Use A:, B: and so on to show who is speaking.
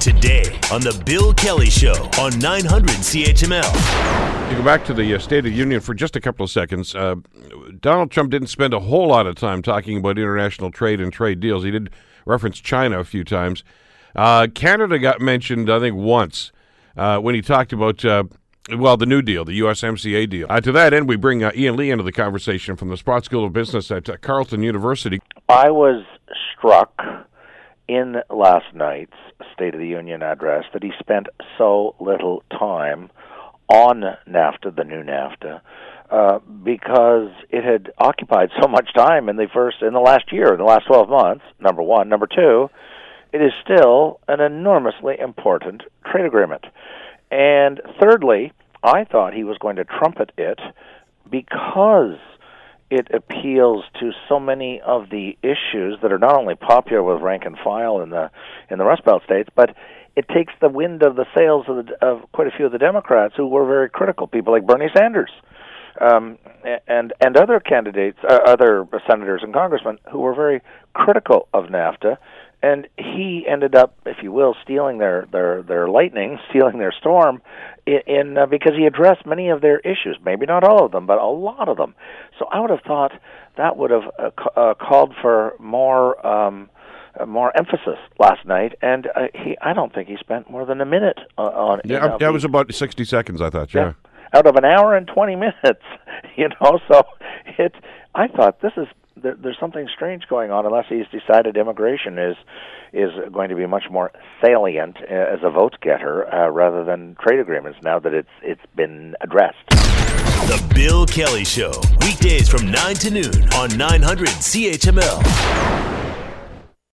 A: Today on The Bill Kelly Show on 900 CHML.
B: To go back to the uh, State of the Union for just a couple of seconds, uh, Donald Trump didn't spend a whole lot of time talking about international trade and trade deals. He did reference China a few times. Uh, Canada got mentioned, I think, once uh, when he talked about, uh, well, the New Deal, the USMCA deal. Uh, to that end, we bring Ian Lee into the conversation from the Sprott School of Business at Carleton University.
C: I was struck in last night's State of the Union address that he spent so little time on NAFTA, the new NAFTA, uh, because it had occupied so much time in the first in the last year, in the last 12 months. Number one, number two, it is still an enormously important trade agreement, and thirdly, I thought he was going to trumpet it because it appeals to so many of the issues that are not only popular with rank and file in the in the Rust Belt states, but it takes the wind of the sails of, the, of quite a few of the Democrats who were very critical, people like Bernie Sanders, um, and and other candidates, uh, other senators and congressmen who were very critical of NAFTA, and he ended up, if you will, stealing their their their lightning, stealing their storm, in, uh, because he addressed many of their issues, maybe not all of them, but a lot of them. So I would have thought that would have uh, uh, called for more. Um, uh, more emphasis last night, and uh, he I don't think he spent more than a minute uh, on.
B: Yeah, that was about sixty seconds, I thought. Yeah.
C: yeah, out of an hour and twenty minutes, you know. So it, I thought this is there, there's something strange going on unless he's decided immigration is is going to be much more salient as a vote getter uh, rather than trade agreements now that it's it's been addressed.
A: The Bill Kelly Show weekdays from nine to noon on 900 CHML.